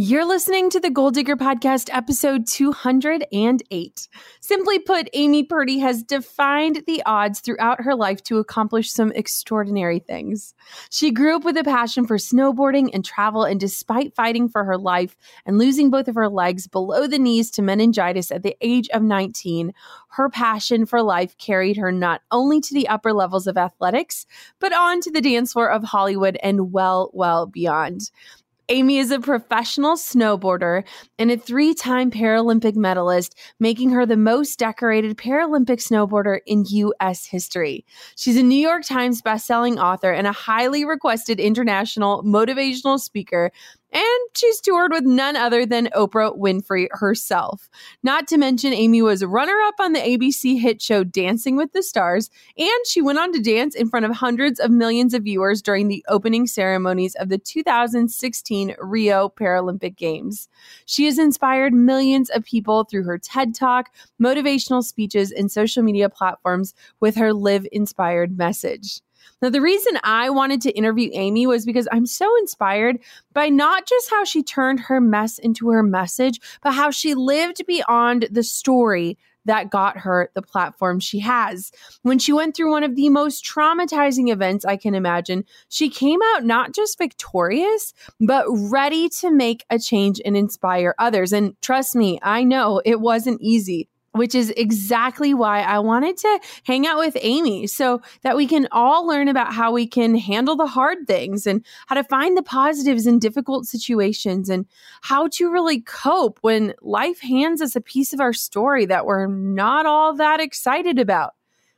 You're listening to the Goal Digger Podcast, episode 208. Simply put, Amy Purdy has defined the odds throughout her life to accomplish some extraordinary things. She grew up with a passion for snowboarding and travel, and despite fighting for her life and losing both of her legs below the knees to meningitis at the age of 19, her passion for life carried her not only to the upper levels of athletics, but on to the dance floor of Hollywood and well, well beyond. Amy is a professional snowboarder and a three time Paralympic medalist, making her the most decorated Paralympic snowboarder in U.S. history. She's a New York Times bestselling author and a highly requested international motivational speaker and she's toured with none other than Oprah Winfrey herself. Not to mention, Amy was runner up on the ABC hit show Dancing with the Stars, and she went on to dance in front of hundreds of millions of viewers during the opening ceremonies of the 2016 Rio Paralympic Games. She has inspired millions of people through her TED Talk, motivational speeches, and social media platforms with her Live Inspired message. Now, the reason I wanted to interview Amy was because I'm so inspired by not just how she turned her mess into her message, but how she lived beyond the story that got her the platform she has. When she went through one of the most traumatizing events I can imagine, she came out not just victorious, but ready to make a change and inspire others. And trust me, I know it wasn't easy which is exactly why I wanted to hang out with Amy so that we can all learn about how we can handle the hard things and how to find the positives in difficult situations and how to really cope when life hands us a piece of our story that we're not all that excited about.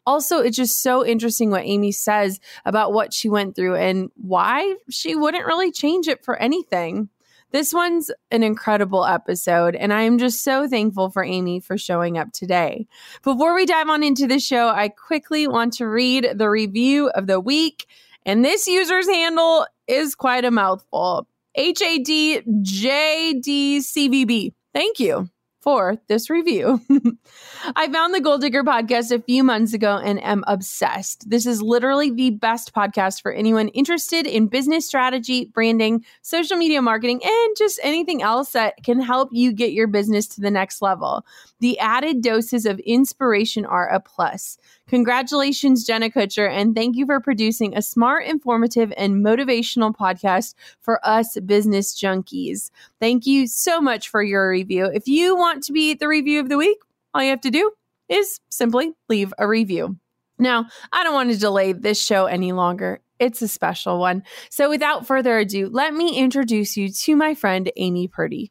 Also, it's just so interesting what Amy says about what she went through and why she wouldn't really change it for anything. This one's an incredible episode, and I am just so thankful for Amy for showing up today. Before we dive on into the show, I quickly want to read the review of the week, and this user's handle is quite a mouthful. H A D J D C V B. Thank you for this review. I found the Goal Digger podcast a few months ago and am obsessed. This is literally the best podcast for anyone interested in business strategy, branding, social media marketing, and just anything else that can help you get your business to the next level. The added doses of inspiration are a plus. Congratulations, Jenna Kutcher, and thank you for producing a smart, informative, and motivational podcast for us business junkies. Thank you so much for your review. If you want to be the review of the week, all you have to do is simply leave a review. Now, I don't want to delay this show any longer. It's a special one. So, without further ado, let me introduce you to my friend Amy Purdy.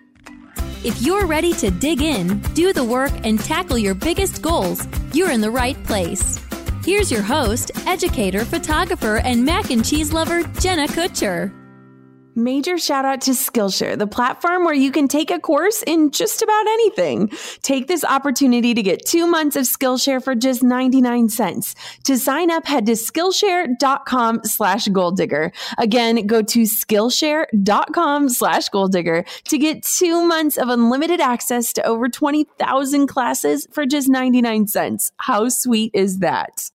If you're ready to dig in, do the work, and tackle your biggest goals, you're in the right place. Here's your host, educator, photographer, and mac and cheese lover, Jenna Kutcher. Major shout out to Skillshare, the platform where you can take a course in just about anything. Take this opportunity to get two months of Skillshare for just 99 cents. To sign up, head to Skillshare.com slash goal digger. Again, go to Skillshare.com slash goal digger to get two months of unlimited access to over 20,000 classes for just 99 cents. How sweet is that?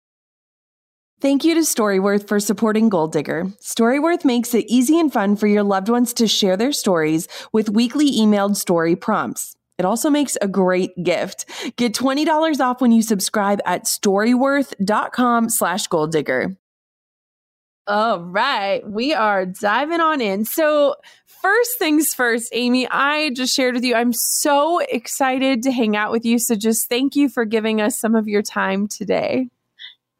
Thank you to Storyworth for supporting Goal Digger. Storyworth makes it easy and fun for your loved ones to share their stories with weekly emailed story prompts. It also makes a great gift. Get $20 off when you subscribe at storyworth.com slash goal digger. All right, we are diving on in. So, first things first, Amy, I just shared with you, I'm so excited to hang out with you. So, just thank you for giving us some of your time today.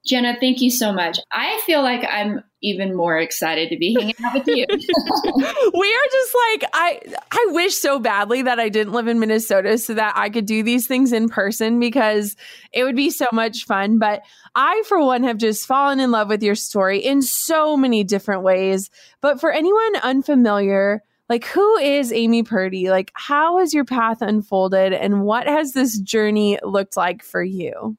Jenna, thank you so much. I feel like I'm even more excited to be hanging out with you. we are just like I I wish so badly that I didn't live in Minnesota so that I could do these things in person because it would be so much fun, but I for one have just fallen in love with your story in so many different ways. But for anyone unfamiliar, like who is Amy Purdy? Like how has your path unfolded and what has this journey looked like for you?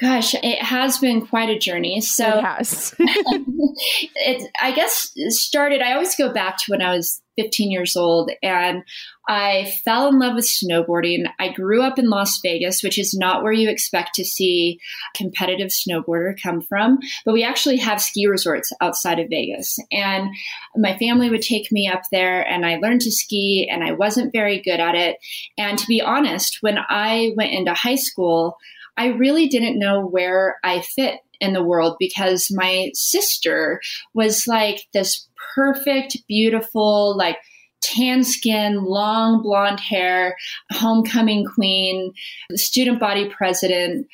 Gosh, it has been quite a journey. So it has. it, I guess, started. I always go back to when I was 15 years old, and I fell in love with snowboarding. I grew up in Las Vegas, which is not where you expect to see competitive snowboarder come from, but we actually have ski resorts outside of Vegas. And my family would take me up there, and I learned to ski, and I wasn't very good at it. And to be honest, when I went into high school, I really didn't know where I fit in the world because my sister was like this perfect, beautiful, like tan skin, long blonde hair, homecoming queen, student body president,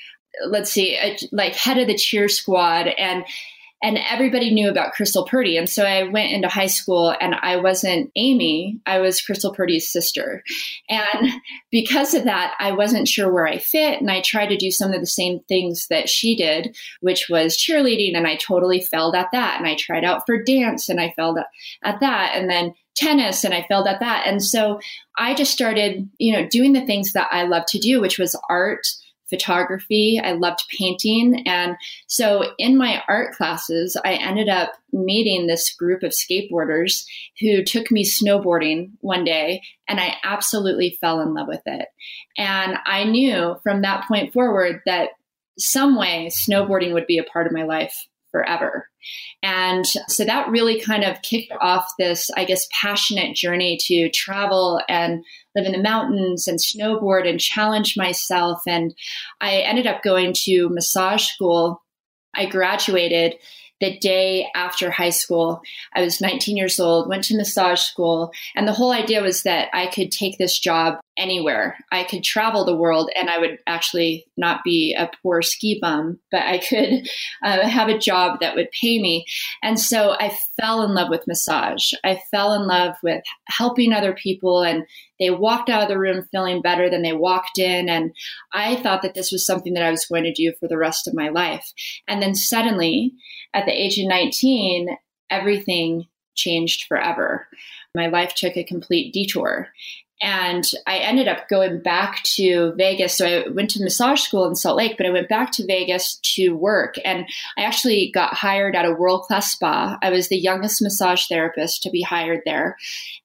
let's see, uh, like head of the cheer squad. And and everybody knew about Crystal Purdy. And so I went into high school and I wasn't Amy, I was Crystal Purdy's sister. And because of that, I wasn't sure where I fit. And I tried to do some of the same things that she did, which was cheerleading. And I totally failed at that. And I tried out for dance and I failed at that. And then tennis and I failed at that. And so I just started, you know, doing the things that I love to do, which was art photography. I loved painting. And so in my art classes, I ended up meeting this group of skateboarders who took me snowboarding one day, and I absolutely fell in love with it. And I knew from that point forward that some way snowboarding would be a part of my life forever. And so that really kind of kicked off this, I guess, passionate journey to travel and live in the mountains and snowboard and challenge myself. And I ended up going to massage school. I graduated the day after high school. I was 19 years old, went to massage school, and the whole idea was that I could take this job anywhere. I could travel the world and I would actually not be a poor ski bum, but I could uh, have a job that would pay me. And so I fell in love with massage. I fell in love with helping other people and they walked out of the room feeling better than they walked in. And I thought that this was something that I was going to do for the rest of my life. And then suddenly, at the age of 19, everything changed forever. My life took a complete detour. And I ended up going back to Vegas. So I went to massage school in Salt Lake, but I went back to Vegas to work. And I actually got hired at a world class spa. I was the youngest massage therapist to be hired there.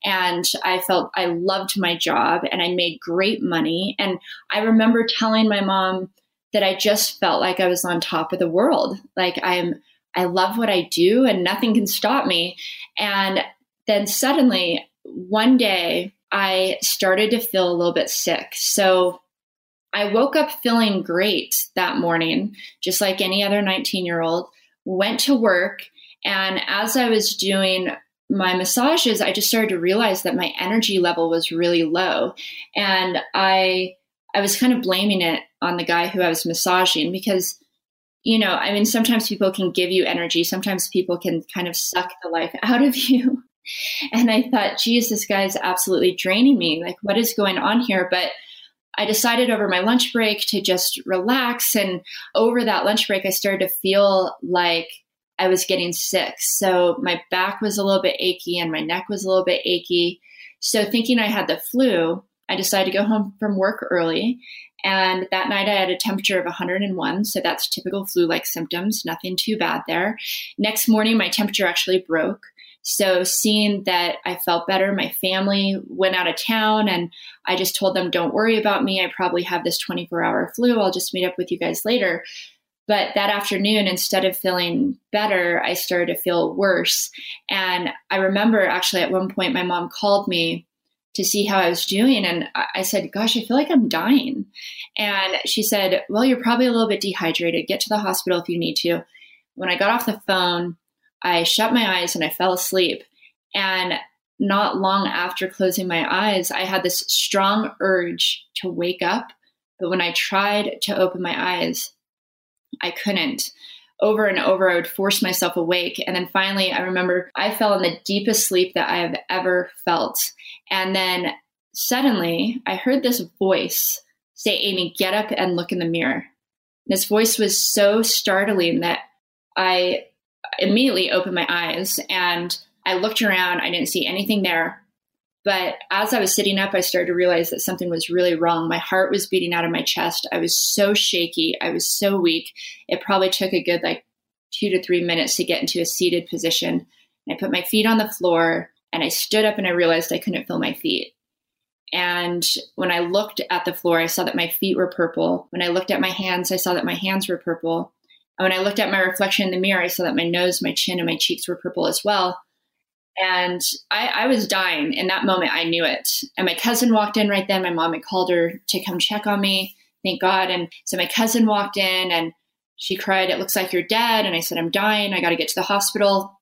And I felt I loved my job and I made great money. And I remember telling my mom that I just felt like I was on top of the world. Like I'm, I love what I do and nothing can stop me. And then suddenly, one day, I started to feel a little bit sick. So I woke up feeling great that morning, just like any other 19 year old, went to work. And as I was doing my massages, I just started to realize that my energy level was really low. And I, I was kind of blaming it on the guy who I was massaging because, you know, I mean, sometimes people can give you energy, sometimes people can kind of suck the life out of you. And I thought, geez, this guy's absolutely draining me. Like, what is going on here? But I decided over my lunch break to just relax. And over that lunch break, I started to feel like I was getting sick. So my back was a little bit achy and my neck was a little bit achy. So, thinking I had the flu, I decided to go home from work early. And that night I had a temperature of 101. So that's typical flu like symptoms, nothing too bad there. Next morning, my temperature actually broke. So, seeing that I felt better, my family went out of town and I just told them, don't worry about me. I probably have this 24 hour flu. I'll just meet up with you guys later. But that afternoon, instead of feeling better, I started to feel worse. And I remember actually at one point, my mom called me to see how I was doing. And I said, Gosh, I feel like I'm dying. And she said, Well, you're probably a little bit dehydrated. Get to the hospital if you need to. When I got off the phone, I shut my eyes and I fell asleep. And not long after closing my eyes, I had this strong urge to wake up. But when I tried to open my eyes, I couldn't. Over and over, I would force myself awake. And then finally, I remember I fell in the deepest sleep that I have ever felt. And then suddenly, I heard this voice say, Amy, get up and look in the mirror. This voice was so startling that I immediately opened my eyes and I looked around. I didn't see anything there. But as I was sitting up, I started to realize that something was really wrong. My heart was beating out of my chest. I was so shaky. I was so weak. It probably took a good like two to three minutes to get into a seated position. And I put my feet on the floor and I stood up and I realized I couldn't feel my feet. And when I looked at the floor, I saw that my feet were purple. When I looked at my hands, I saw that my hands were purple. And when I looked at my reflection in the mirror, I saw that my nose, my chin, and my cheeks were purple as well. And I, I, was dying in that moment. I knew it. And my cousin walked in right then. My mom had called her to come check on me. Thank God. And so my cousin walked in and she cried, It looks like you're dead. And I said, I'm dying. I got to get to the hospital.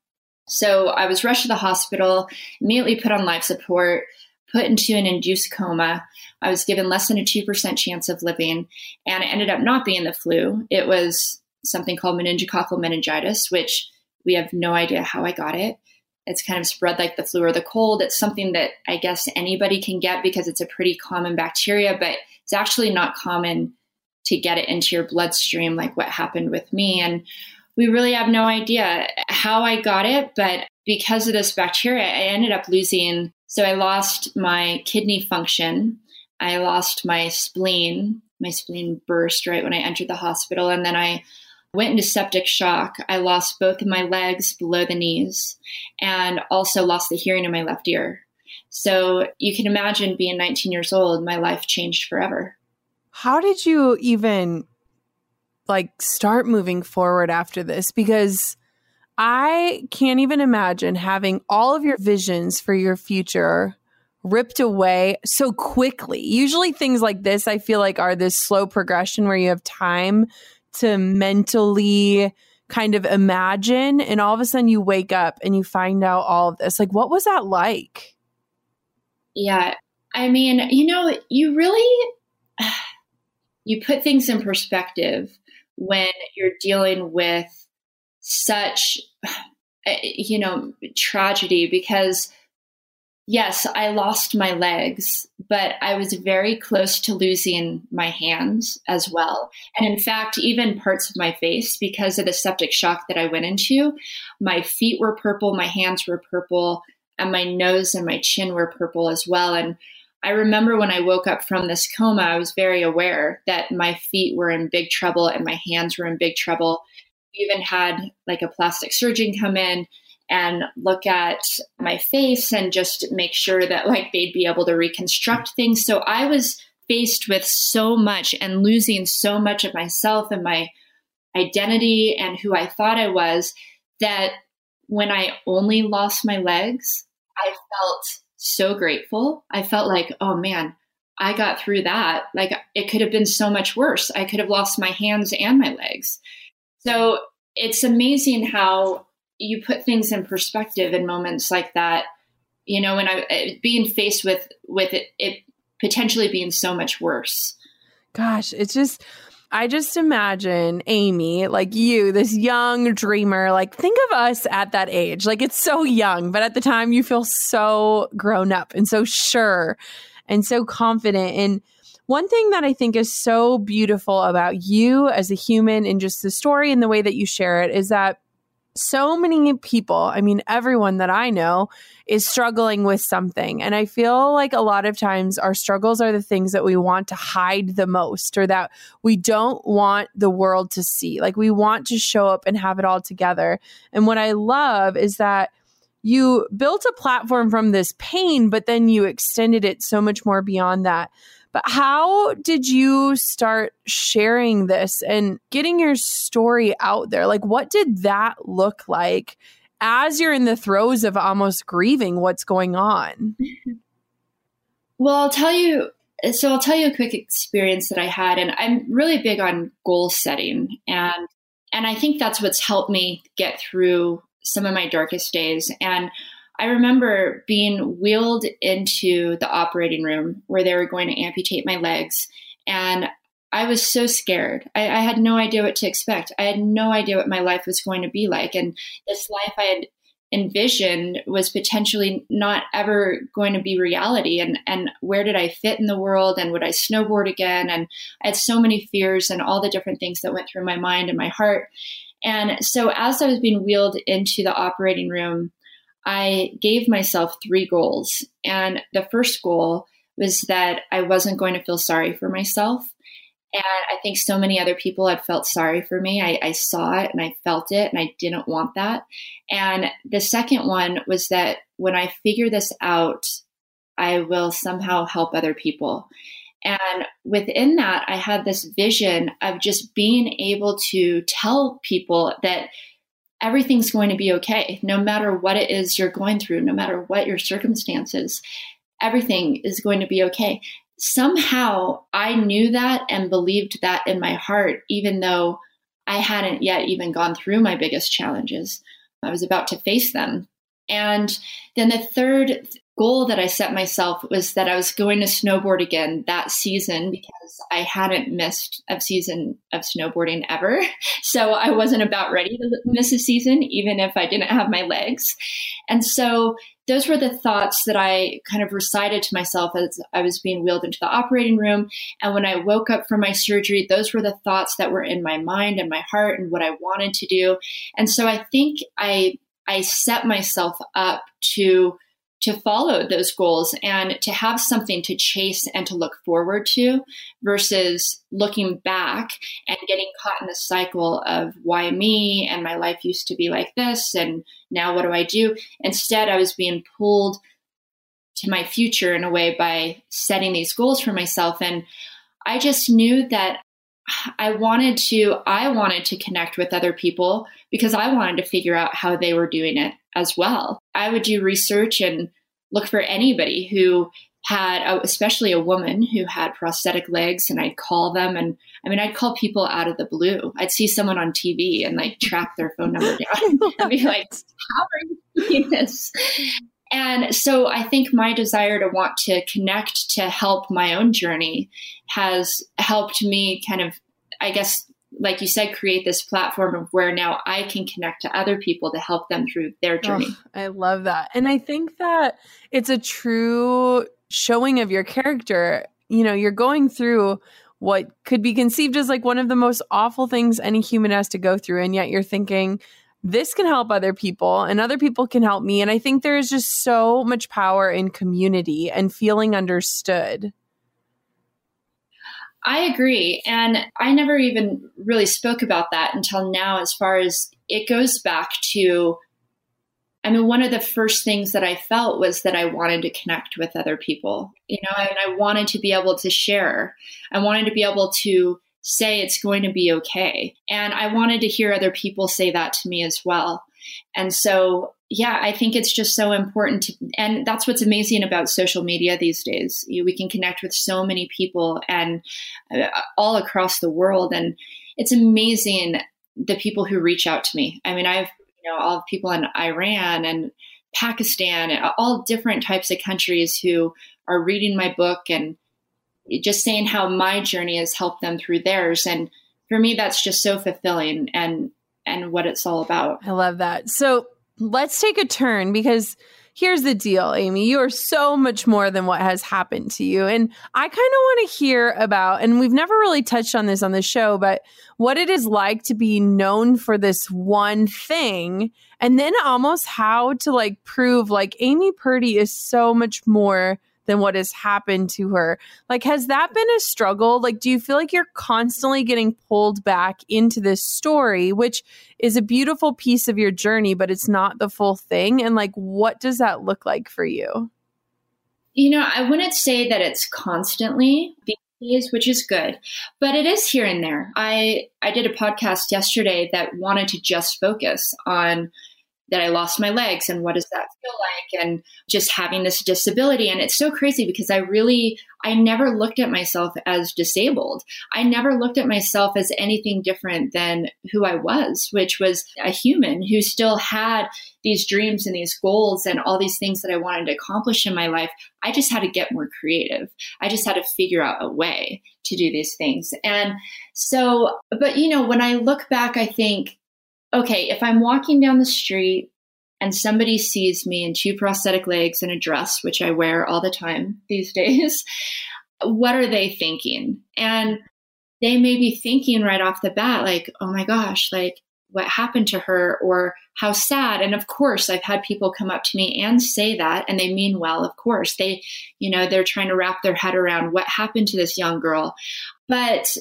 So I was rushed to the hospital, immediately put on life support, put into an induced coma. I was given less than a 2% chance of living. And it ended up not being the flu. It was something called meningococcal meningitis, which we have no idea how I got it it's kind of spread like the flu or the cold. It's something that I guess anybody can get because it's a pretty common bacteria, but it's actually not common to get it into your bloodstream like what happened with me. And we really have no idea how I got it, but because of this bacteria, I ended up losing. So I lost my kidney function. I lost my spleen. My spleen burst right when I entered the hospital. And then I went into septic shock. I lost both of my legs below the knees and also lost the hearing in my left ear. So you can imagine being 19 years old, my life changed forever. How did you even like start moving forward after this? Because I can't even imagine having all of your visions for your future ripped away so quickly. Usually things like this I feel like are this slow progression where you have time to mentally kind of imagine and all of a sudden you wake up and you find out all of this. Like what was that like? Yeah. I mean you know you really you put things in perspective when you're dealing with such eh, you know tragedy because yes, I lost my legs, but I was very close to losing my hands as well. And in fact, even parts of my face, because of the septic shock that I went into, my feet were purple, my hands were purple, and my nose and my chin were purple as well. And I remember when I woke up from this coma, I was very aware that my feet were in big trouble and my hands were in big trouble. We even had like a plastic surgeon come in and look at my face and just make sure that like they'd be able to reconstruct things. So I was faced with so much and losing so much of myself and my identity and who I thought I was that when I only lost my legs, I felt so grateful. I felt like, oh man, I got through that. Like it could have been so much worse. I could have lost my hands and my legs. So it's amazing how you put things in perspective in moments like that you know when i eh, being faced with with it, it potentially being so much worse gosh it's just I just imagine Amy, like you, this young dreamer, like think of us at that age. Like it's so young, but at the time you feel so grown up and so sure and so confident. And one thing that I think is so beautiful about you as a human and just the story and the way that you share it is that so many people, I mean, everyone that I know is struggling with something. And I feel like a lot of times our struggles are the things that we want to hide the most or that we don't want the world to see. Like we want to show up and have it all together. And what I love is that you built a platform from this pain, but then you extended it so much more beyond that. But how did you start sharing this and getting your story out there? Like, what did that look like as you're in the throes of almost grieving what's going on? Well, I'll tell you. So, I'll tell you a quick experience that I had, and I'm really big on goal setting, and and I think that's what's helped me get through some of my darkest days. And I remember being wheeled into the operating room where they were going to amputate my legs. And I was so scared. I, I, had no idea what to expect. I had no idea what my life was going to be like. And this life I had envisioned was potentially not ever going to be reality. And, and where did I fit in the world? And would I snowboard again? And I had so many fears and all the different things that went through my mind and my heart. And so as I was being wheeled into the operating room, I gave myself three goals. And the first goal was that I wasn't going to feel sorry for myself. And I think so many other people had felt sorry for me. I, I, saw it and I felt it, and I didn't want that. And the second one was that when I figure this out, I will somehow help other people. And within that, I had this vision of just being able to tell people that everything's going to be okay, no matter what it is you're going through, no matter what your circumstances, everything is going to be okay. Somehow I knew that and believed that in my heart, even though I hadn't yet even gone through my biggest challenges. I was about to face them. And then the third goal that I set myself was that I was going to snowboard again that season because I hadn't missed a season of snowboarding ever. So I wasn't about ready to miss a season, even if I didn't have my legs. And so those were the thoughts that I kind of recited to myself as I was being wheeled into the operating room. And when I woke up from my surgery, those were the thoughts that were in my mind and my heart and what I wanted to do. And so I think I I set myself up to to follow those goals and to have something to chase and to look forward to versus looking back and getting caught in the cycle of why me and my life used to be like this and now what do I do? Instead, I was being pulled to my future in a way by setting these goals for myself. And I just knew that I wanted to I wanted to connect with other people because I wanted to figure out how they were doing it as well. I would do research and look for anybody who had especially a woman who had prosthetic legs and I'd call them and I mean I'd call people out of the blue. I'd see someone on TV and like track their phone number down and be like, How are you doing this? And so I think my desire to want to connect to help my own journey has helped me kind of, I guess, like you said, create this platform of where now I can connect to other people to help them through their journey. Oh, I love that. And I think that it's a true showing of your character. You know, you're going through what could be conceived as like one of the most awful things any human has to go through. And yet you're thinking, this can help other people and other people can help me. And I think there is just so much power in community and feeling understood. I agree. And I never even really spoke about that until now, as far as it goes back to. I mean, one of the first things that I felt was that I wanted to connect with other people, you know, and I wanted to be able to share. I wanted to be able to say it's going to be okay. And I wanted to hear other people say that to me as well. And so, yeah, I think it's just so important to, and that's what's amazing about social media these days. We can connect with so many people and uh, all across the world. And it's amazing the people who reach out to me. I mean, I've, you know, all people in Iran and Pakistan and all different types of countries who are reading my book and just saying how my journey has helped them through theirs. And for me, that's just so fulfilling and and what it's all about. I love that. So let's take a turn because here's the deal, Amy. You are so much more than what has happened to you. And I kind of want to hear about, and we've never really touched on this on the show, but what it is like to be known for this one thing and then almost how to like prove like Amy Purdy is so much more than what has happened to her. Like, has that been a struggle? Like, do you feel like you're constantly getting pulled back into this story, which is a beautiful piece of your journey, but it's not the full thing? And like, what does that look like for you? You know, I wouldn't say that it's constantly days, which is good, but it is here and there. I I did a podcast yesterday that wanted to just focus on that I lost my legs and what does that feel like and just having this disability and it's so crazy because I really I never looked at myself as disabled. I never looked at myself as anything different than who I was, which was a human who still had these dreams and these goals and all these things that I wanted to accomplish in my life. I just had to get more creative. I just had to figure out a way to do these things. And so, but you know, when I look back, I think okay, if I'm walking down the street and somebody sees me in two prosthetic legs and a dress, which I wear all the time these days, what are they thinking? And they may be thinking right off the bat, like, oh my gosh, like, what happened to her? or how sad. And of course i've had people come up to me and say that and they mean well of course. They you know they're trying to wrap their head around what happened to this young girl. But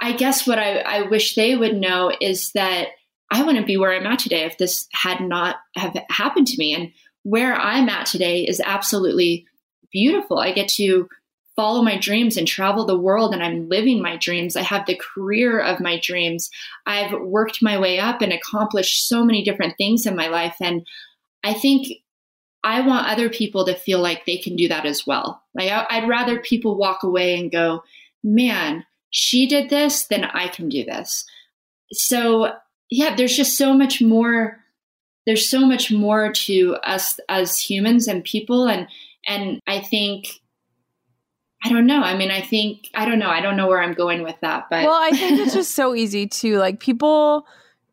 i guess what i, I wish they would know is that I wouldn't be where I'm at today if this had not have happened to me. And where I'm at today is absolutely beautiful. I get to follow my dreams and travel the world and I'm living my dreams. I have the career of my dreams. I've worked my way up and accomplished so many different things in my life. And I think I want other people to feel like they can do that as well. Like I'd rather people walk away and go, man, she did this, then I can do this. So yeah, there's just so much more. There's so much more to us as humans and people, and and I think I don't know. I mean, I think I don't know. I don't know where I'm going with that, but well, I think it's just so easy to like people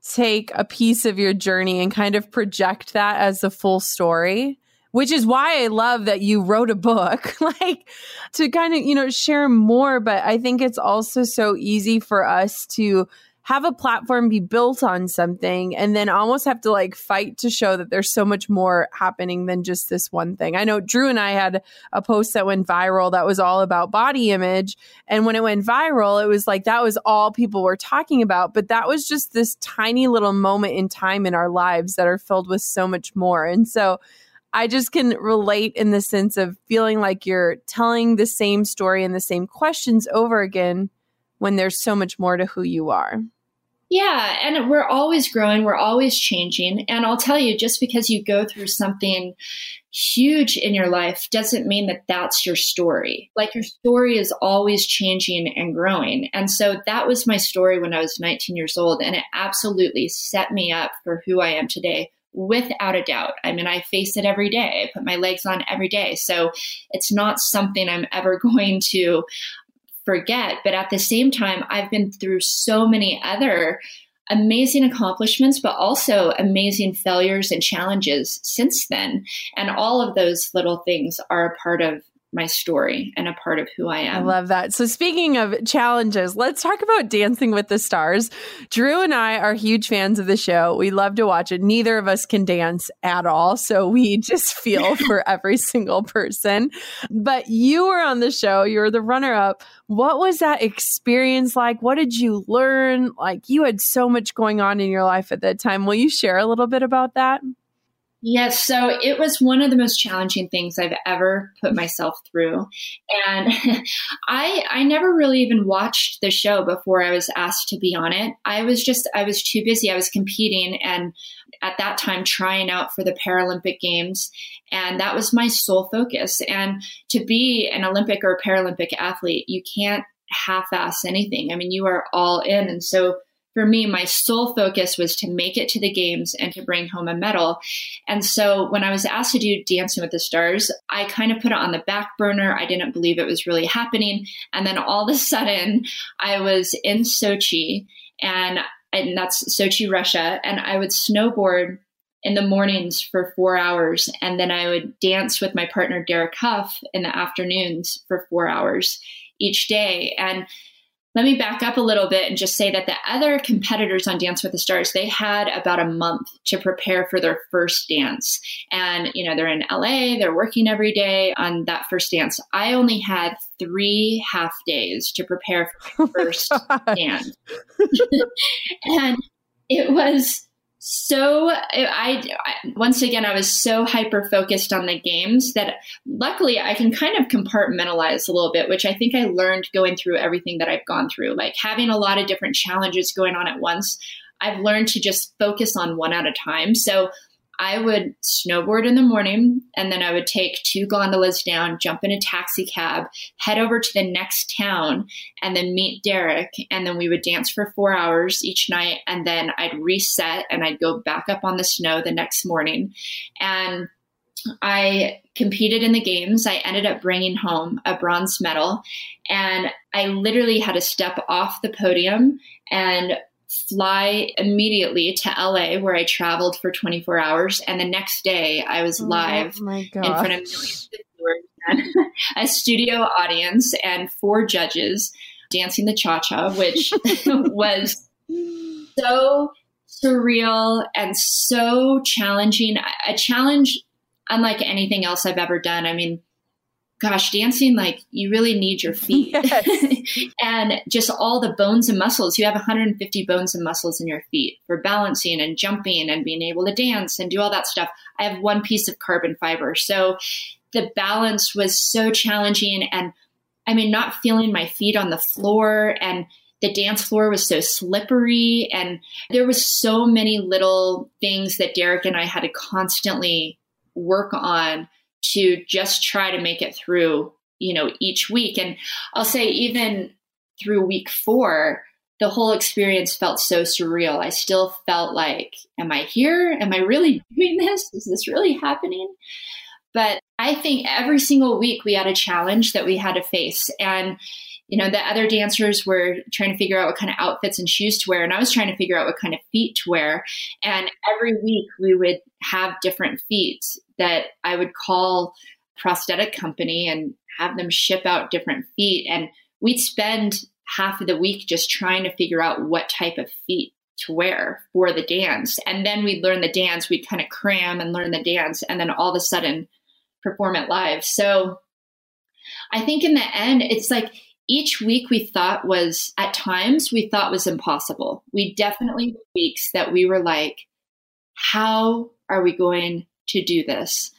take a piece of your journey and kind of project that as the full story which is why I love that you wrote a book, like to kind of, you know, share more. But I think it's also so easy for us to have a platform be built on something and then almost have to like fight to show that there's so much more happening than just this one thing. I know Drew and I had a post that went viral that was all about body image. And when it went viral, it was like that was all people were talking about. But that was just this tiny little moment in time in our lives that are filled with so much more. And so, I just can relate in the sense of feeling like you're telling the same story and the same questions over again when there's so much more to who you are. Yeah, and we're always growing, we're always changing. And I'll tell you, just because you go through something huge in your life doesn't mean that that's your story. Like your story is always changing and growing. And so that was my story when I was 19 years old. And it absolutely set me up for who I am today without a doubt. I mean, I face it every day. I put my legs on every day. So it's not something I'm ever going to forget. But at the same time, I've been through so many other amazing accomplishments, but also amazing failures and challenges since then. And all of those little things are a part of my story and a part of who I am. I love that. So, speaking of challenges, let's talk about Dancing with the Stars. Drew and I are huge fans of the show. We love to watch it. Neither of us can dance at all. So, we just feel for every single person. But you were on the show, you were the runner up. What was that experience like? What did you learn? Like, you had so much going on in your life at that time. Will you share a little bit about that? Yes, so it was one of the most challenging things I've ever put myself through. And I I never really even watched the show before I was asked to be on it. I was just I was too busy. I was competing and at that time trying out for the Paralympic Games and that was my sole focus. And to be an Olympic or Paralympic athlete, you can't half-ass anything. I mean, you are all in. And so for me, my sole focus was to make it to the games and to bring home a medal. And so when I was asked to do Dancing with the Stars, I kind of put it on the back burner. I didn't believe it was really happening. And then all of a sudden, I was in Sochi, and, and that's Sochi, Russia, and I would snowboard in the mornings for four hours. And then I would dance with my partner, Derek Hough, in the afternoons for four hours each day. And let me back up a little bit and just say that the other competitors on Dance with the Stars, they had about a month to prepare for their first dance. And, you know, they're in LA, they're working every day on that first dance. I only had three half days to prepare for my oh first dance. and it was so I, I, once again i was so hyper focused on the games that luckily i can kind of compartmentalize a little bit which i think i learned going through everything that i've gone through like having a lot of different challenges going on at once. I've learned to just focus on one at a time. So I would snowboard in the morning and then I would take two gondolas down, jump in a taxi cab, head over to the next town, and then meet Derek. And then we would dance for four hours each night. And then I'd reset and I'd go back up on the snow the next morning. And I competed in the games. I ended up bringing home a bronze medal. And I literally had to step off the podium and fly immediately to LA where I traveled for 24 hours. And the next day I was oh live in front of millions of viewers a studio audience and four judges dancing the cha cha, which was so surreal and so challenging. A challenge unlike anything else I've ever done. I mean, gosh, dancing, like you really need your feet yes. and just all the bones and muscles. You have 150 bones and muscles in your feet for balancing and jumping and being able to dance and do all that stuff. I have one piece of carbon fiber. So the balance was so challenging. And I mean, not feeling my feet on the floor and the dance floor was so slippery and there was so many little things that Derek and I had to constantly work on to just try to make it through, you know, each week. And I'll say, even through week four, the whole experience felt so surreal. I still felt like, am I here? Am I really doing this? Is this really happening? But I think every single week we had a challenge that we had to face. And, you know, the other dancers were trying to figure out what kind of outfits and shoes to wear. And I was trying to figure out what kind of feet to wear. And every week we would have different feet that I would call prosthetic company and have them ship out different feet. And we'd spend half of the week just trying to figure out what type of feet to wear for the dance. And then we'd learn the dance, we'd kind of cram and learn the dance, and then all of a sudden perform it live. So I think in the end, it's like each week we thought was at times we thought was impossible. We definitely weeks that we were like, how are we going to do this.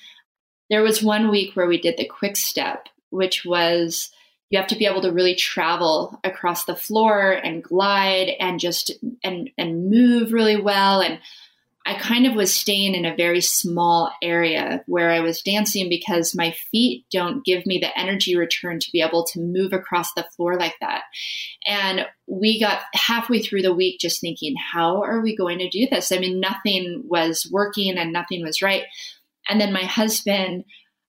There was one week where we did the quick step, which was you have to be able to really travel across the floor and glide and just and and move really well and I kind of was staying in a very small area where I was dancing because my feet don't give me the energy return to be able to move across the floor like that. And we got halfway through the week just thinking, how are we going to do this? I mean, nothing was working and nothing was right. And then my husband,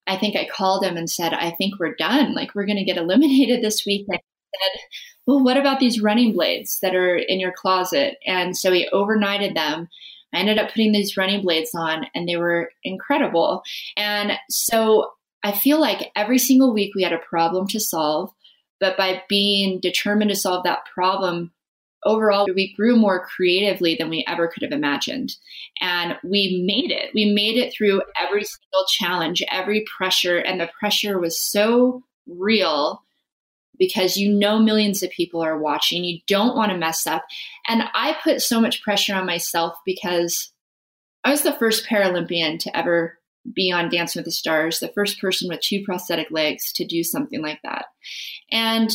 I think I called him and said, I think we're done. Like, we're going to get eliminated this week. And I said, well, what about these running blades that are in your closet? And so he overnighted them I ended up putting these running blades on and they were incredible. And so I feel like every single week we had a problem to solve, but by being determined to solve that problem, overall we grew more creatively than we ever could have imagined. And we made it. We made it through every single challenge, every pressure, and the pressure was so real because you know millions of people are watching. You don't want to mess up. And I put so much pressure on myself because I was the first Paralympian to ever be on Dancing with the Stars, the first person with two prosthetic legs to do something like that. And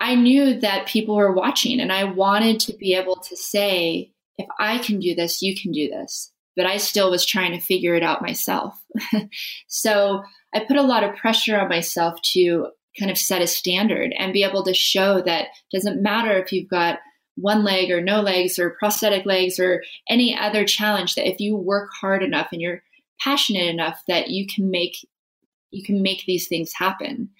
I knew that people were watching, and I wanted to be able to say, if I can do this, you can do this. But I still was trying to figure it out myself. so I put a lot of pressure on myself to kind of set a standard and be able to show that doesn't matter if you've got one leg or no legs or prosthetic legs or any other challenge that if you work hard enough and you're passionate enough that you can make you can make these things happen.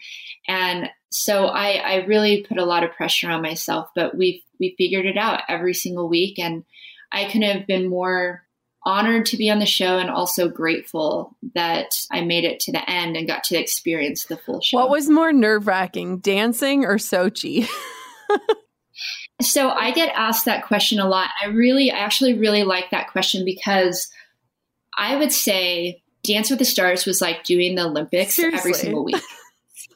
And so I, I really put a lot of pressure on myself but we've we figured it out every single week. And i couldn't have been more honored to be on the show and also grateful that I made it to the end and got to experience the full show. What was more nerve wracking, dancing or Sochi? so I get asked that question a lot. I really, I actually really like that question because I would say Dance with the Stars was like doing the Olympics Seriously? every single week.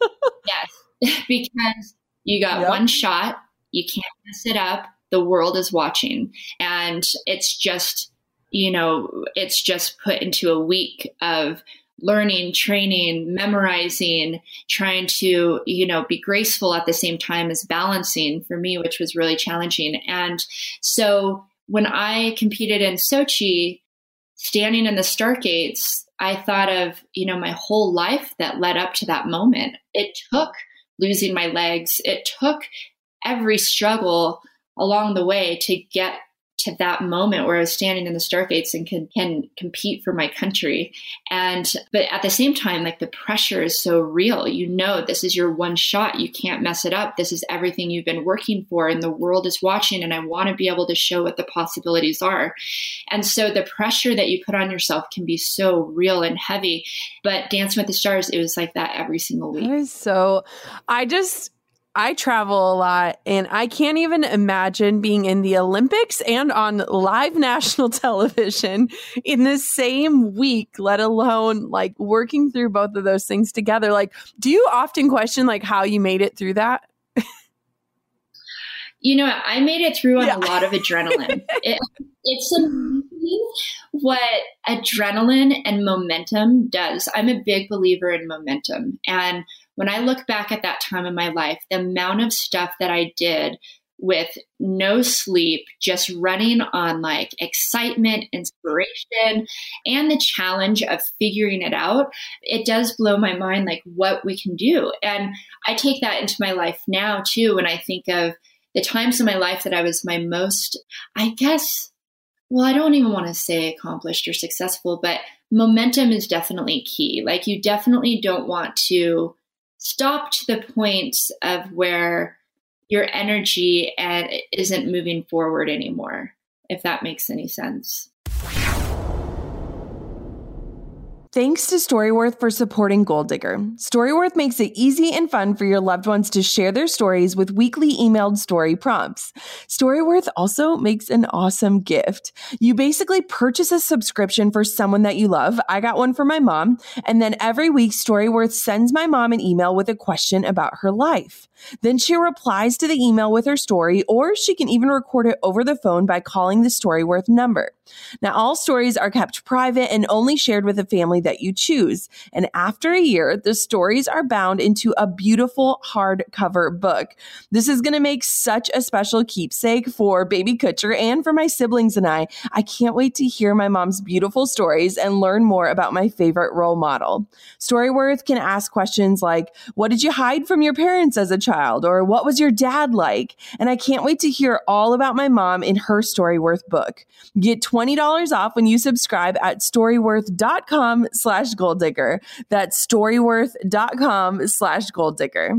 yes, because you got yep. one shot, you can't mess it up. The world is watching, and it's just you know, it's just put into a week of learning, training, memorizing, trying to, you know, be graceful at the same time as balancing for me, which was really challenging. And so when I competed in Sochi, standing in the start gates, I thought of, you know, my whole life that led up to that moment. It took losing my legs, it took every struggle along the way to get to that moment where I was standing in the stargates and can can compete for my country. And but at the same time, like the pressure is so real. You know this is your one shot. You can't mess it up. This is everything you've been working for and the world is watching and I want to be able to show what the possibilities are. And so the pressure that you put on yourself can be so real and heavy. But Dancing with the Stars, it was like that every single week. So I just I travel a lot and I can't even imagine being in the Olympics and on live national television in the same week, let alone like working through both of those things together. Like, do you often question like how you made it through that? you know, I made it through on yeah. a lot of adrenaline. it, it's amazing what adrenaline and momentum does. I'm a big believer in momentum. And when I look back at that time in my life, the amount of stuff that I did with no sleep, just running on like excitement, inspiration, and the challenge of figuring it out, it does blow my mind like what we can do. And I take that into my life now too when I think of the times in my life that I was my most, I guess, well, I don't even want to say accomplished or successful, but momentum is definitely key. Like, you definitely don't want to stop to the point of where your energy and isn't moving forward anymore, if that makes any sense. Thanks to Storyworth for supporting Goal Digger. Storyworth makes it easy and fun for your loved ones to share their stories with weekly emailed story prompts. Storyworth also makes an awesome gift. You basically purchase a subscription for someone that you love. I got one for my mom. And then every week, Storyworth sends my mom an email with a question about her life. Then she replies to the email with her story, or she can even record it over the phone by calling the Storyworth number. Now, all stories are kept private and only shared with a family that you choose. And after a year, the stories are bound into a beautiful hardcover book. This is going to make such a special keepsake for baby Kutcher and for my siblings and I. I can't wait to hear my mom's beautiful stories and learn more about my favorite role model. Storyworth can ask questions like, What did you hide from your parents as a child? Or what was your dad like? And I can't wait to hear all about my mom in her Storyworth book. Get $20 off when you subscribe at storyworth.com slash goal digger. That's storyworth.com slash goal digger.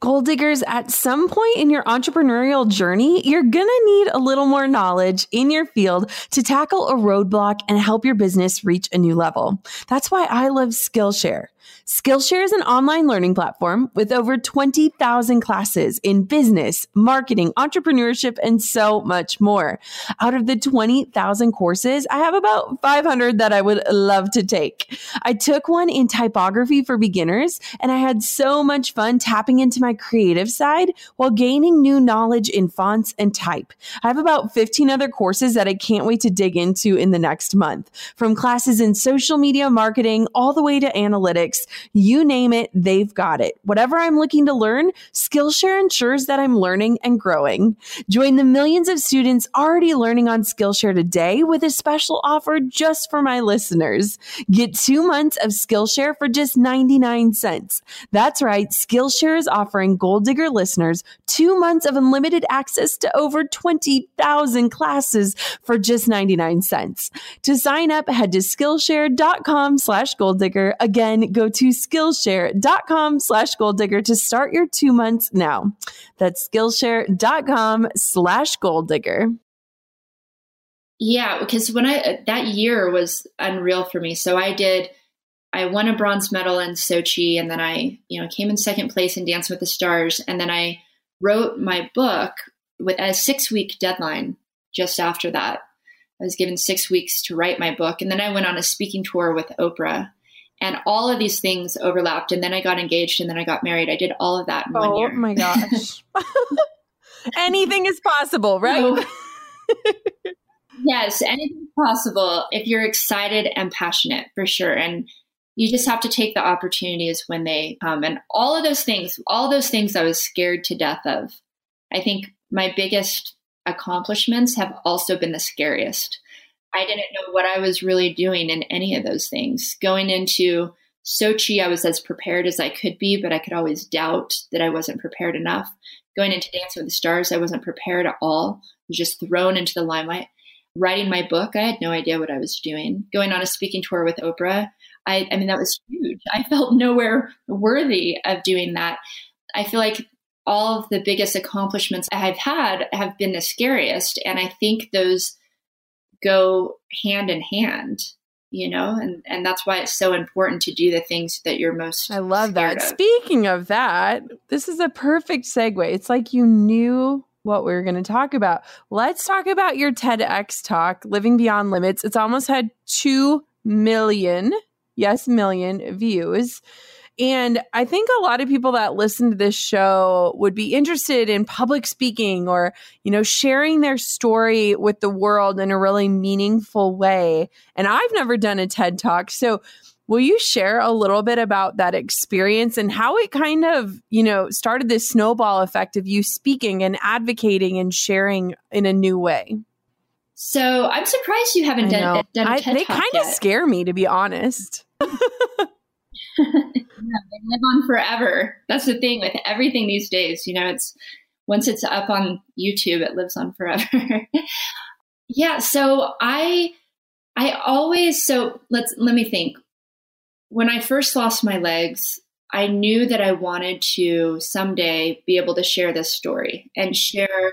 Goal diggers, at some point in your entrepreneurial journey, you're going to need a little more knowledge in your field to tackle a roadblock and help your business reach a new level. That's why I love Skillshare. Skillshare is an online learning platform with over 20,000 classes in business, marketing, entrepreneurship, and so much more. Out of the 20,000 courses, I have about 500 that I would love to take. I took one in typography for beginners, and I had so much fun tapping into my creative side while gaining new knowledge in fonts and type. I have about 15 other courses that I can't wait to dig into in the next month, from classes in social media marketing all the way to analytics you name it, they've got it. Whatever I'm looking to learn, Skillshare ensures that I'm learning and growing. Join the millions of students already learning on Skillshare today with a special offer just for my listeners. Get two months of Skillshare for just 99 cents. That's right, Skillshare is offering Goal Digger listeners two months of unlimited access to over 20,000 classes for just 99 cents. To sign up, head to Skillshare.com slash Goal Digger. Again, go to Skillshare.com slash goal digger to start your two months now. That's Skillshare.com slash goal digger. Yeah, because when I that year was unreal for me. So I did I won a bronze medal in Sochi and then I, you know, came in second place in Dance with the Stars and then I wrote my book with a 6-week deadline just after that. I was given 6 weeks to write my book and then I went on a speaking tour with Oprah and all of these things overlapped and then I got engaged and then I got married. I did all of that in oh, one year. Oh my gosh. Anything is possible, right? yes, anything's possible if you're excited and passionate for sure. And you just have to take the opportunities when they come. And all of those things, all those things I was scared to death of, I think my biggest accomplishments have also been the scariest. I didn't know what I was really doing in any of those things. Going into Sochi, I was as prepared as I could be, but I could always doubt that I wasn't prepared enough. Going into Dance with the Stars, I wasn't prepared at all. I was just thrown into the limelight. Writing my book, I had no idea what I was doing. Going on a speaking tour with Oprah, I, I mean, that was huge. I felt nowhere worthy of doing that. I feel like all of the biggest accomplishments I've had have been the scariest. And I think those go hand in hand you know? And and that's why it's so important to do the things that you're most i love that. of. speaking of that this is a perfect segue. It's like you knew what we were going to talk about. Let's talk about your tedx talk living beyond limits. It's almost had 2 million yes million views and I think a lot of people that listen to this show would be interested in public speaking or, you know, sharing their story with the world in a really meaningful way. And I've never done a TED Talk. So, will you share a little bit about that experience and how it kind of, you know, started this snowball effect of you speaking and advocating and sharing in a new way? So, I'm surprised you haven't done, done a TED I, They kind of scare me, to be honest. they live on forever. That's the thing with everything these days. You know, it's once it's up on YouTube, it lives on forever. yeah. So I, I always, so let's, let me think. When I first lost my legs, I knew that I wanted to someday be able to share this story and share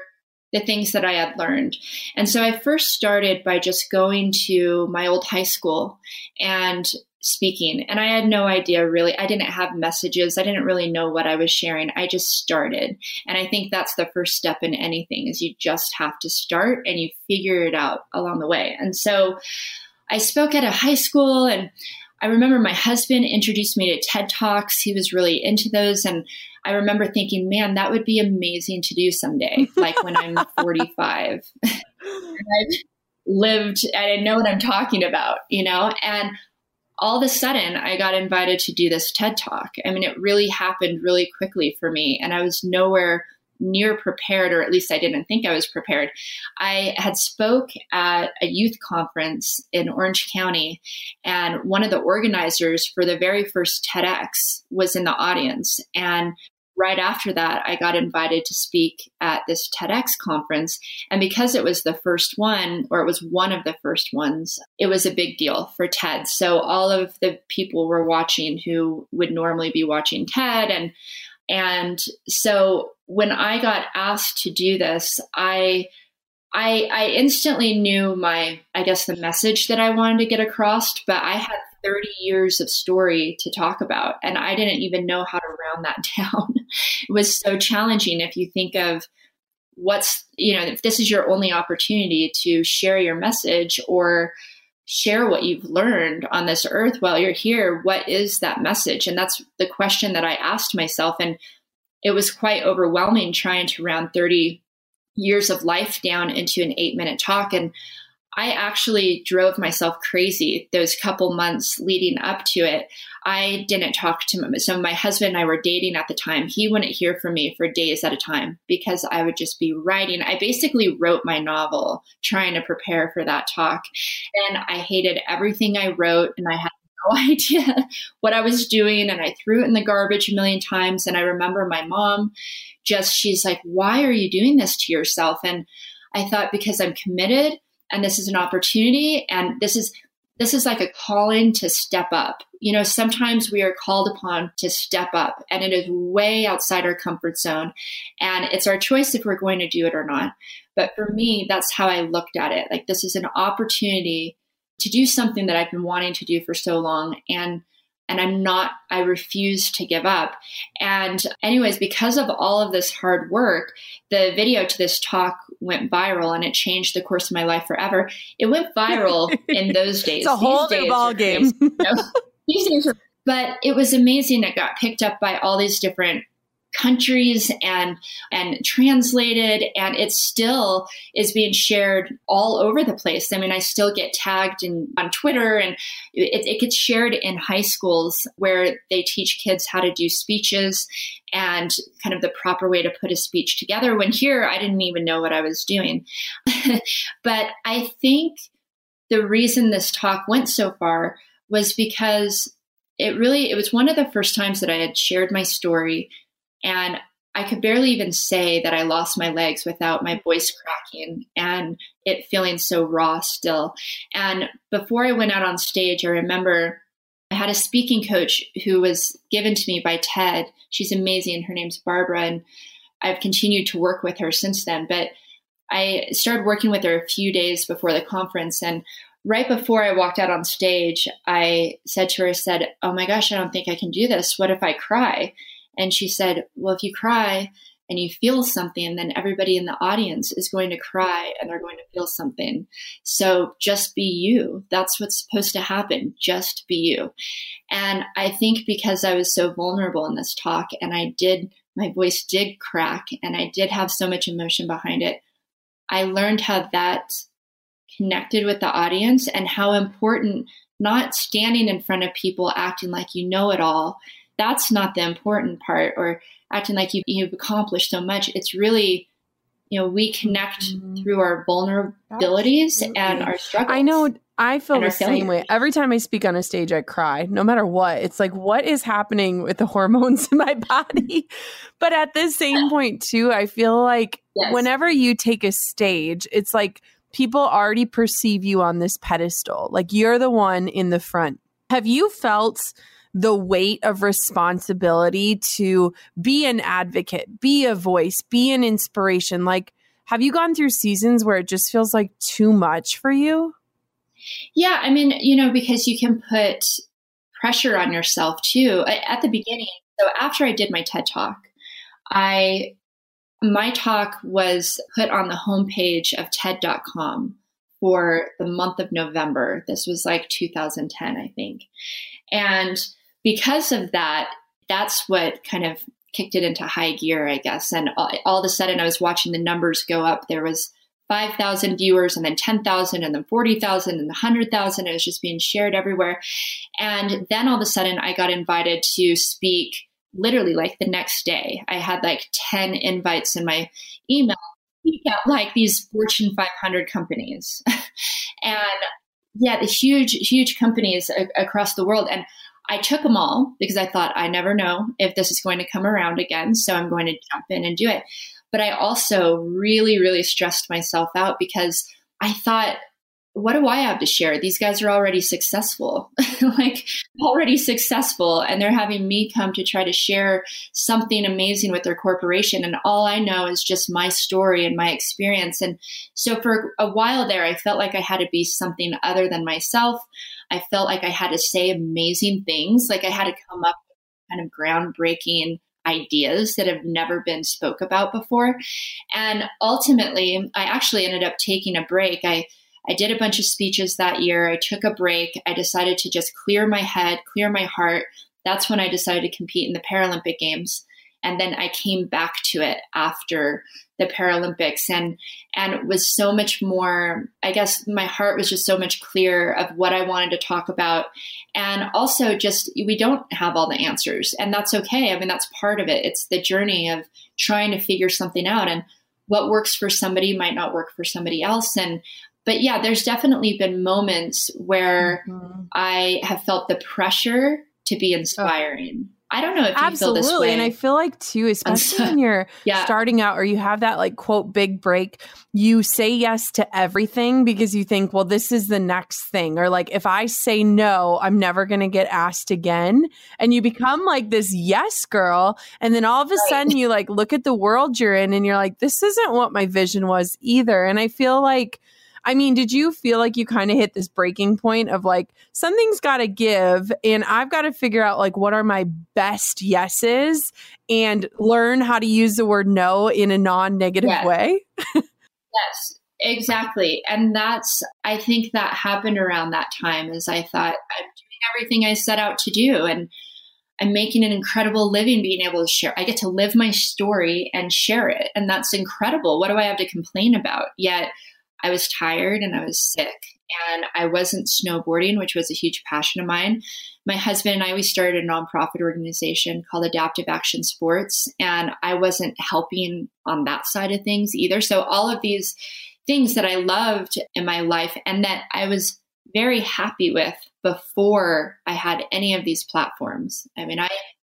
the things that I had learned. And so I first started by just going to my old high school and speaking and i had no idea really. I didn't have messages. I didn't really know what i was sharing. I just started. And i think that's the first step in anything is you just have to start and you figure it out along the way. And so i spoke at a high school and i remember my husband introduced me to ted talks. He was really into those and i remember thinking man that would be amazing to do someday like when i'm 45 i've lived i know what i'm talking about you know? And all of a sudden I got invited to do this TED talk. I mean, it really happened really quickly for me, and I was nowhere near prepared, or at least I didn't think I was prepared. I had spoke at a youth conference in Orange County, and one of the organizers for the very first TEDx was in the audience, and right after that, I got invited to speak at this TEDx conference. And because it was the first one, or it was one of the first ones, it was a big deal for TED. So all of the people were watching who would normally be watching TED. And, and so when I got asked to do this, I, I, I instantly knew my, I guess, the message that I wanted to get across, but I had 30 years of story to talk about. And I didn't even know how to round that down. it was so challenging if you think of what's, you know, if this is your only opportunity to share your message or share what you've learned on this earth while you're here, what is that message? And that's the question that I asked myself. And it was quite overwhelming trying to round 30 years of life down into an eight minute talk. And I actually drove myself crazy those couple months leading up to it. I didn't talk to him. So my husband and I were dating at the time. He wouldn't hear from me for days at a time because I would just be writing. I basically wrote my novel trying to prepare for that talk. And I hated everything I wrote and I had no idea what I was doing and I threw it in the garbage a million times and I remember my mom just she's like why are you doing this to yourself and I thought because I'm committed and this is an opportunity and this is this is like a calling to step up. You know, sometimes we are called upon to step up and it is way outside our comfort zone. And it's our choice if we're going to do it or not. But for me, that's how I looked at it. Like, this is an opportunity to do something that I've been wanting to do for so long. And and I'm not, I refuse to give up. And, anyways, because of all of this hard work, the video to this talk went viral and it changed the course of my life forever. It went viral in those days. It's a whole new ball game. these but it was amazing. It got picked up by all these different countries and and translated and it still is being shared all over the place. I mean i still get tagged in on twitter and it, it gets shared in high schools where they teach kids how to do speeches and kind of the proper way to put a speech together when here i didn't even know what i was doing. But i think the reason this talk went so far was because it really it was one of the first times that i had shared my story and I could barely even say that I lost my legs without my voice cracking and it feeling so raw still. And before I went out on stage, I remember I had a speaking coach who was given to me by TED. She's amazing. Her name's Barbara, and I've continued to work with her since then. But I started working with her a few days before the conference. And right before I walked out on stage, I said to her, I said, Oh my gosh, I don't think I can do this. What if I cry? And she said, Well, if you cry and you feel something, then everybody in the audience is going to cry and they're going to feel something. So just be you. That's what's supposed to happen. Just be you. And I think because I was so vulnerable in this talk and I did, my voice did crack and I did have so much emotion behind it, I learned how that connected with the audience and how important not standing in front of people acting like you know it all that's not the important part or acting like you, you've accomplished so much. It's really, you know, we connect mm-hmm. through our vulnerabilities Absolutely. and our struggles. I know I feel the same way. Every time I speak on a stage, I cry, no matter what. It's like, what is happening with the hormones in my body? but at the same point, too, I feel like yes. whenever you take a stage, it's like people already perceive you on this pedestal. Like you're the one in the front. Have you felt the weight of responsibility to be an advocate, be a voice, be an inspiration? Like, have you gone through seasons where it just feels like too much for you? Yeah, I mean, you know, because you can put pressure on yourself too. At the beginning, so after I did my TED Talk, I my talk was put on the homepage of TED.com for the month of November. This was like 2010, I think. And because of that, that's what kind of kicked it into high gear, I guess. And all, all of a sudden, I was watching the numbers go up. There was 5,000 viewers and then 10,000 and then 40,000 and 100,000. It was just being shared everywhere. And then all of a sudden, I got invited to speak literally like the next day. I had like 10 invites in my email at like these Fortune 500 companies. and yeah, the huge, huge companies a- across the world. And I took them all because I thought I never know if this is going to come around again. So I'm going to jump in and do it. But I also really, really stressed myself out because I thought, what do I have to share? These guys are already successful, like already successful, and they're having me come to try to share something amazing with their corporation. And all I know is just my story and my experience. And so for a while there, I felt like I had to be something other than myself. I felt like I had to say amazing things. Like I had to come up with kind of groundbreaking ideas that have never been spoke about before. And ultimately, I actually ended up taking a break. I I did a bunch of speeches that year. I took a break. I decided to just clear my head, clear my heart. That's when I decided to compete in the Paralympic Games and then I came back to it after the Paralympics and and was so much more I guess my heart was just so much clearer of what I wanted to talk about and also just we don't have all the answers and that's okay I mean that's part of it it's the journey of trying to figure something out and what works for somebody might not work for somebody else and but yeah there's definitely been moments where mm-hmm. I have felt the pressure to be inspiring. I don't know if you Absolutely. And I feel like too, especially when you're yeah. starting out or you have that like quote big break, you say yes to everything because you think, well, this is the next thing. Or like if I say no, I'm never gonna get asked again. And you become like this yes girl. And then all of a right. sudden you like look at the world you're in and you're like, this isn't what my vision was either. And I feel like I mean, did you feel like you kind of hit this breaking point of like something's got to give and I've got to figure out like what are my best yeses and learn how to use the word no in a non-negative yes. way? yes, exactly. And that's I think that happened around that time as I thought I'm doing everything I set out to do and I'm making an incredible living being able to share. I get to live my story and share it. And that's incredible. What do I have to complain about? Yet I was tired and I was sick and I wasn't snowboarding, which was a huge passion of mine. My husband and I, we started a nonprofit organization called Adaptive Action Sports, and I wasn't helping on that side of things either. So, all of these things that I loved in my life and that I was very happy with before I had any of these platforms. I mean, I,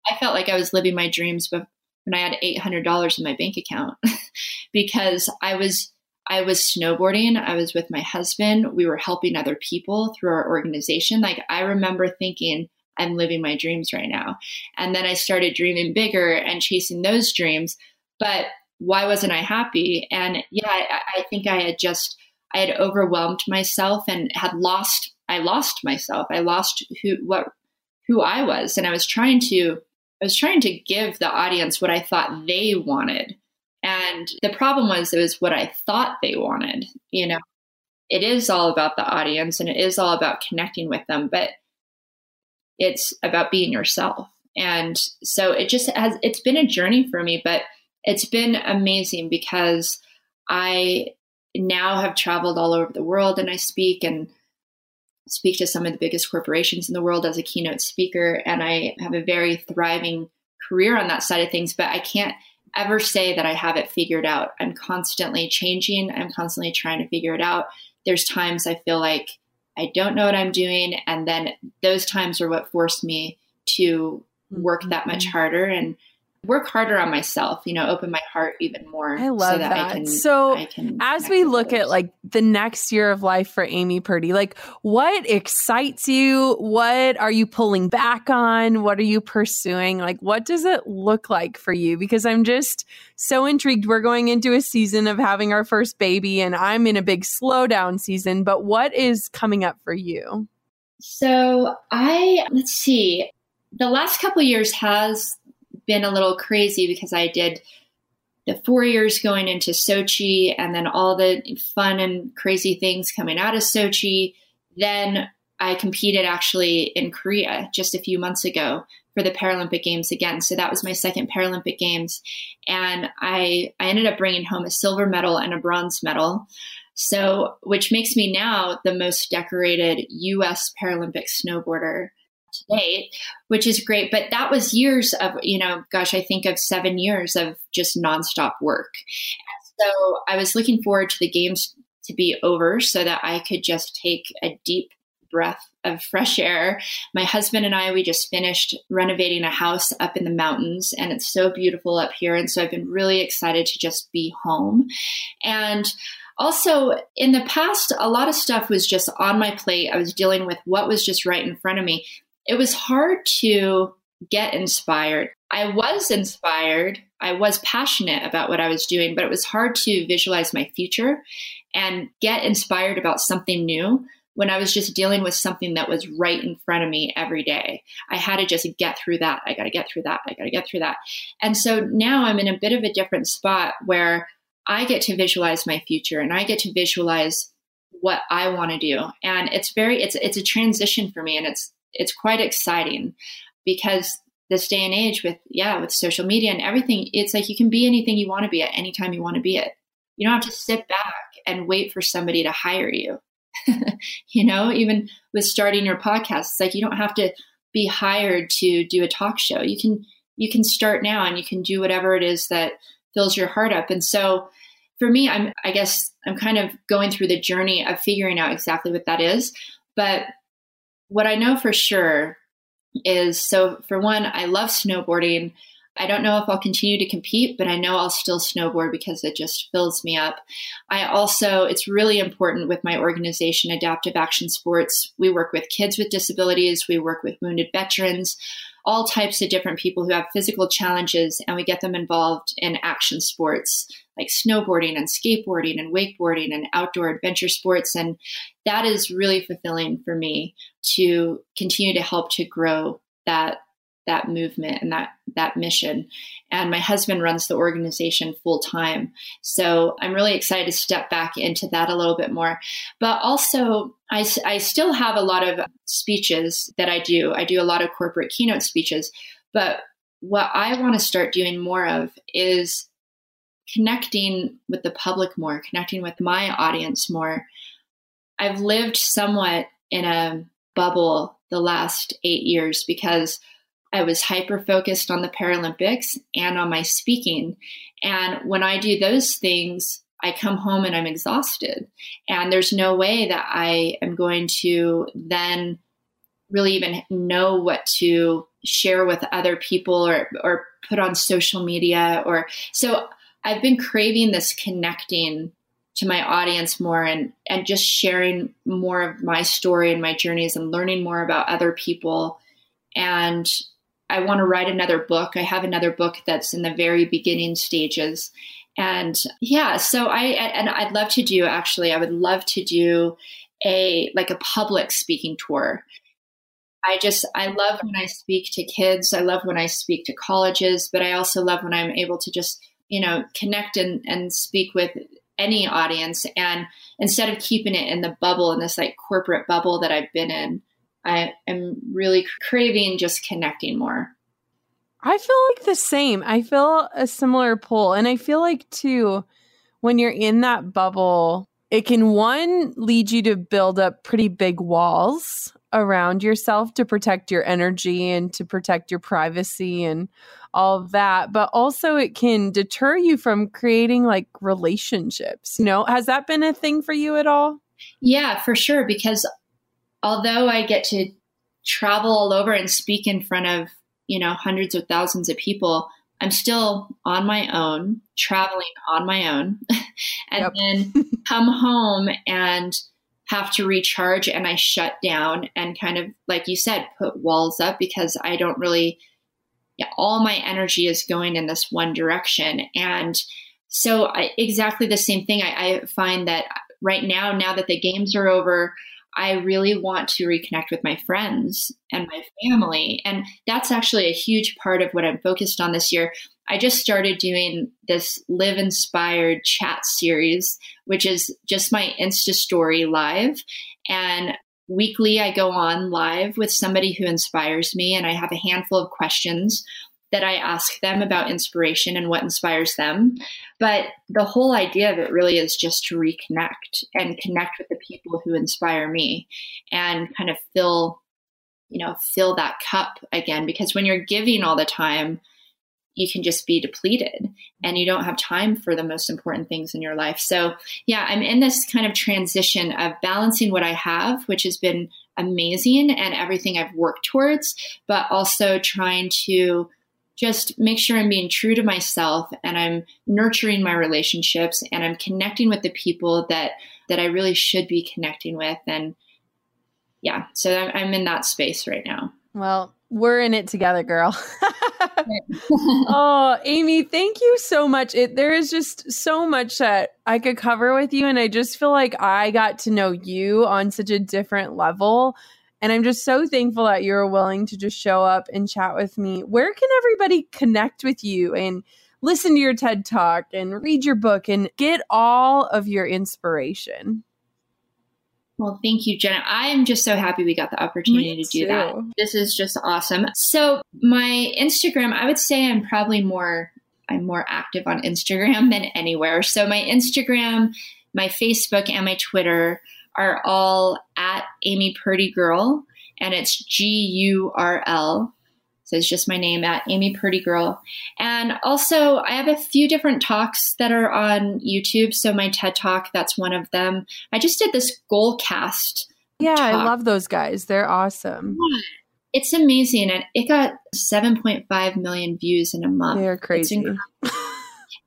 I felt like I was living my dreams when I had $800 in my bank account because I was I was snowboarding. I was with my husband. We were helping other people through our organization. Like I remember thinking, I'm living my dreams right now. And then I started dreaming bigger and chasing those dreams. But why wasn't I happy? And yeah, I, I think I had just, I had overwhelmed myself and had lost, I lost myself. I lost who, what, who I was. And I was trying to, I was trying to give the audience what I thought they wanted and the problem was it was what I thought they wanted. You know, it is all about the audience and it is all about connecting with them, but it's about being yourself. And so it just has, it's been a journey for me, but it's been amazing because I now have traveled all over the world and I speak and speak to some of the biggest corporations in the world as a keynote speaker. And I have a very thriving career on that side of things, but I can't ever say that I have it figured out. I'm constantly changing, I'm constantly trying to figure it out. There's times I feel like I don't know what I'm doing. And then those times are what force me to work that much mm-hmm. harder and work harder on myself, you know, open my heart even more. I love so that. that. I can, so I can as we look at like the next year of life for Amy Purdy, like what excites you? What are you pulling back on? What are you pursuing? Like what does it look like for you? Because I'm just so intrigued. We're going into a season of having our first baby and I'm in a big slowdown season, but what is coming up for you? So I let's see. The last couple years has been a little crazy because I did the four years going into Sochi and then all the fun and crazy things coming out of Sochi. Then I competed actually in Korea just a few months ago for the Paralympic Games again. So that was my second Paralympic Games. And I, I ended up bringing home a silver medal and a bronze medal. So, which makes me now the most decorated US Paralympic snowboarder date, which is great. But that was years of, you know, gosh, I think of seven years of just nonstop work. So I was looking forward to the games to be over so that I could just take a deep breath of fresh air. My husband and I, we just finished renovating a house up in the mountains, and it's so beautiful up here. And so I've been really excited to just be home. And also, in the past, a lot of stuff was just on my plate. I was dealing with what was just right in front of me it was hard to get inspired. I was inspired. I was passionate about what I was doing, but it was hard to visualize my future and get inspired about something new when I was just dealing with something that was right in front of me every day. I had to just get through that. I got to get through that. I got to get through that. And so now I'm in a bit of a different spot where I get to visualize my future and I get to visualize what I want to do. And it's very it's it's a transition for me and it's it's quite exciting because this day and age with yeah with social media and everything it's like you can be anything you want to be at any time you want to be it you don't have to sit back and wait for somebody to hire you. You know even with starting your podcast it's like you don't have to be hired to do a talk show. You can you can start now and you can do whatever it is that fills your heart up. And so for me i'm i guess i'm kind of going through the journey of figuring out exactly what that is but what I know for sure is so for one, I love snowboarding. I don't know if I'll continue to compete, but I know I'll still snowboard because it just fills me up. I also, it's really important with my organization, Adaptive Action Sports. We work with kids with disabilities, we work with wounded veterans, all types of different people who have physical challenges, and we get them involved in action sports like snowboarding and skateboarding and wakeboarding and outdoor adventure sports. And that is really fulfilling for me to continue to help to grow that that movement and that that mission. And my husband runs the organization full time. So i'm really excited to step back into that a little bit more. But also I, I still have a lot of speeches that i do. I do a lot of corporate keynote speeches. But what i want to start doing more of is connecting with the public more connecting with my audience more. I've lived somewhat in a bubble the last eight years because I was hyper focused on the Paralympics and on my speaking. And when I do those things, I come home and I'm exhausted. And there's no way that I am going to then really even know what to share with other people or, or put on social media or so I've been craving this connecting to my audience more and and just sharing more of my story and my journeys and learning more about other people and I want to write another book. I have another book that's in the very beginning stages. And yeah, so I and I'd love to do actually I would love to do a like a public speaking tour. I just I love when I speak to kids. I love when I speak to colleges, but I also love when I'm able to just, you know, connect and, and speak with any audience and instead of keeping it in the bubble in this like corporate bubble that I've been in, I am really craving just connecting more. I feel like the same. I feel a similar pull. And I feel like, too, when you're in that bubble, it can one lead you to build up pretty big walls around yourself to protect your energy and to protect your privacy and all of that. But also, it can deter you from creating like relationships. You know, has that been a thing for you at all? Yeah, for sure. Because although I get to travel all over and speak in front of, you know, hundreds of thousands of people, I'm still on my own, traveling on my own, and yep. then come home and have to recharge and I shut down and kind of, like you said, put walls up because I don't really, yeah, all my energy is going in this one direction. And so, I, exactly the same thing. I, I find that right now, now that the games are over, I really want to reconnect with my friends and my family. And that's actually a huge part of what I'm focused on this year. I just started doing this live inspired chat series, which is just my Insta story live. And weekly, I go on live with somebody who inspires me, and I have a handful of questions that I ask them about inspiration and what inspires them. But the whole idea of it really is just to reconnect and connect with the people who inspire me and kind of fill, you know, fill that cup again. Because when you're giving all the time, you can just be depleted and you don't have time for the most important things in your life. So, yeah, I'm in this kind of transition of balancing what I have, which has been amazing and everything I've worked towards, but also trying to just make sure I'm being true to myself and I'm nurturing my relationships and I'm connecting with the people that that I really should be connecting with and yeah, so I'm, in that space right now. Well, we're in it together, girl. oh, Amy, thank you so much. It there is just so much that I could cover with you and I just feel like I got to know you on such a different level and I'm just so thankful that you're willing to just show up and chat with me. Where can everybody connect with you and listen to your TED Talk and read your book and get all of your inspiration? Well, thank you, Jenna. I am just so happy we got the opportunity Me to do too. that. This is just awesome. So, my Instagram, I would say I'm probably more I'm more active on Instagram than anywhere. So, my Instagram, my Facebook, and my Twitter are all at Amy Purdy Girl, and it's G U R L. So it's just my name at Amy Purdy Girl. And also, I have a few different talks that are on YouTube. So my TED Talk, that's one of them. I just did this Goalcast. Yeah, talk. I love those guys. They're awesome. It's amazing. And it got 7.5 million views in a month. They're crazy.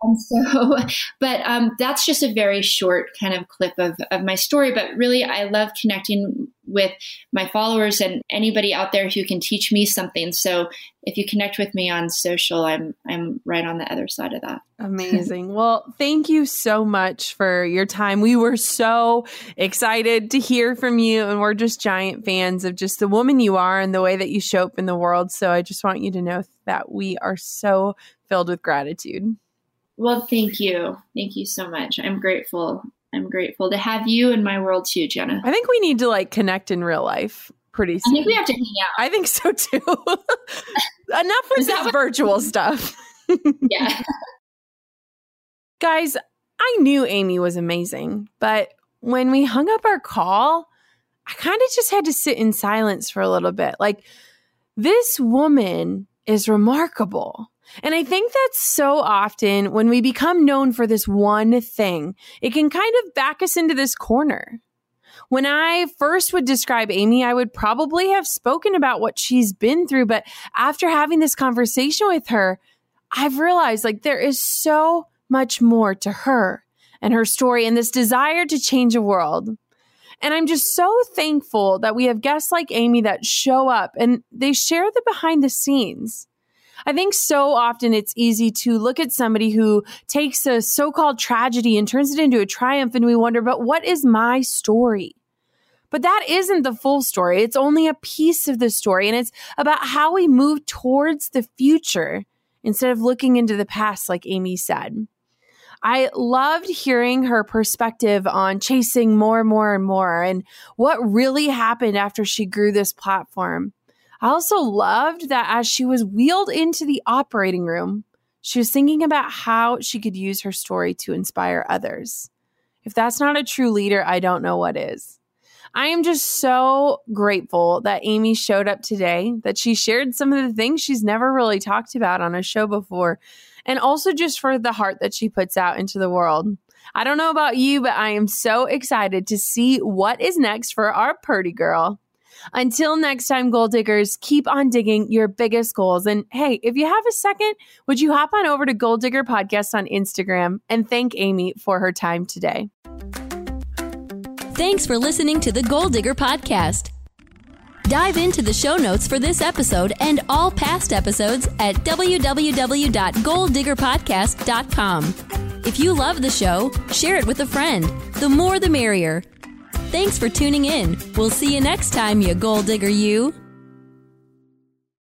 And so, but um, that's just a very short kind of clip of, of my story. But really, I love connecting with my followers and anybody out there who can teach me something. So if you connect with me on social, I'm I'm right on the other side of that. Amazing. well, thank you so much for your time. We were so excited to hear from you and we're just giant fans of just the woman you are and the way that you show up in the world. So I just want you to know that we are so filled with gratitude. Well, thank you. Thank you so much. I'm grateful. I'm grateful to have you in my world too, Jenna. I think we need to like connect in real life pretty soon. I think we have to hang out. I think so too. Enough with that virtual stuff. yeah. Guys, I knew Amy was amazing, but when we hung up our call, I kind of just had to sit in silence for a little bit. Like, this woman is remarkable. And I think that so often when we become known for this one thing, it can kind of back us into this corner. When I first would describe Amy, I would probably have spoken about what she's been through. But after having this conversation with her, I've realized like there is so much more to her and her story and this desire to change the world. And I'm just so thankful that we have guests like Amy that show up and they share the behind the scenes. I think so often it's easy to look at somebody who takes a so called tragedy and turns it into a triumph, and we wonder, but what is my story? But that isn't the full story. It's only a piece of the story, and it's about how we move towards the future instead of looking into the past, like Amy said. I loved hearing her perspective on chasing more and more and more and what really happened after she grew this platform. I also loved that as she was wheeled into the operating room, she was thinking about how she could use her story to inspire others. If that's not a true leader, I don't know what is. I am just so grateful that Amy showed up today, that she shared some of the things she's never really talked about on a show before, and also just for the heart that she puts out into the world. I don't know about you, but I am so excited to see what is next for our Purdy girl. Until next time, goal diggers, keep on digging your biggest goals. And hey, if you have a second, would you hop on over to Goal Digger Podcast on Instagram and thank Amy for her time today? Thanks for listening to the Goal Digger Podcast. Dive into the show notes for this episode and all past episodes at www.goaldiggerpodcast.com. If you love the show, share it with a friend. The more the merrier. Thanks for tuning in. We'll see you next time, you goal digger, you.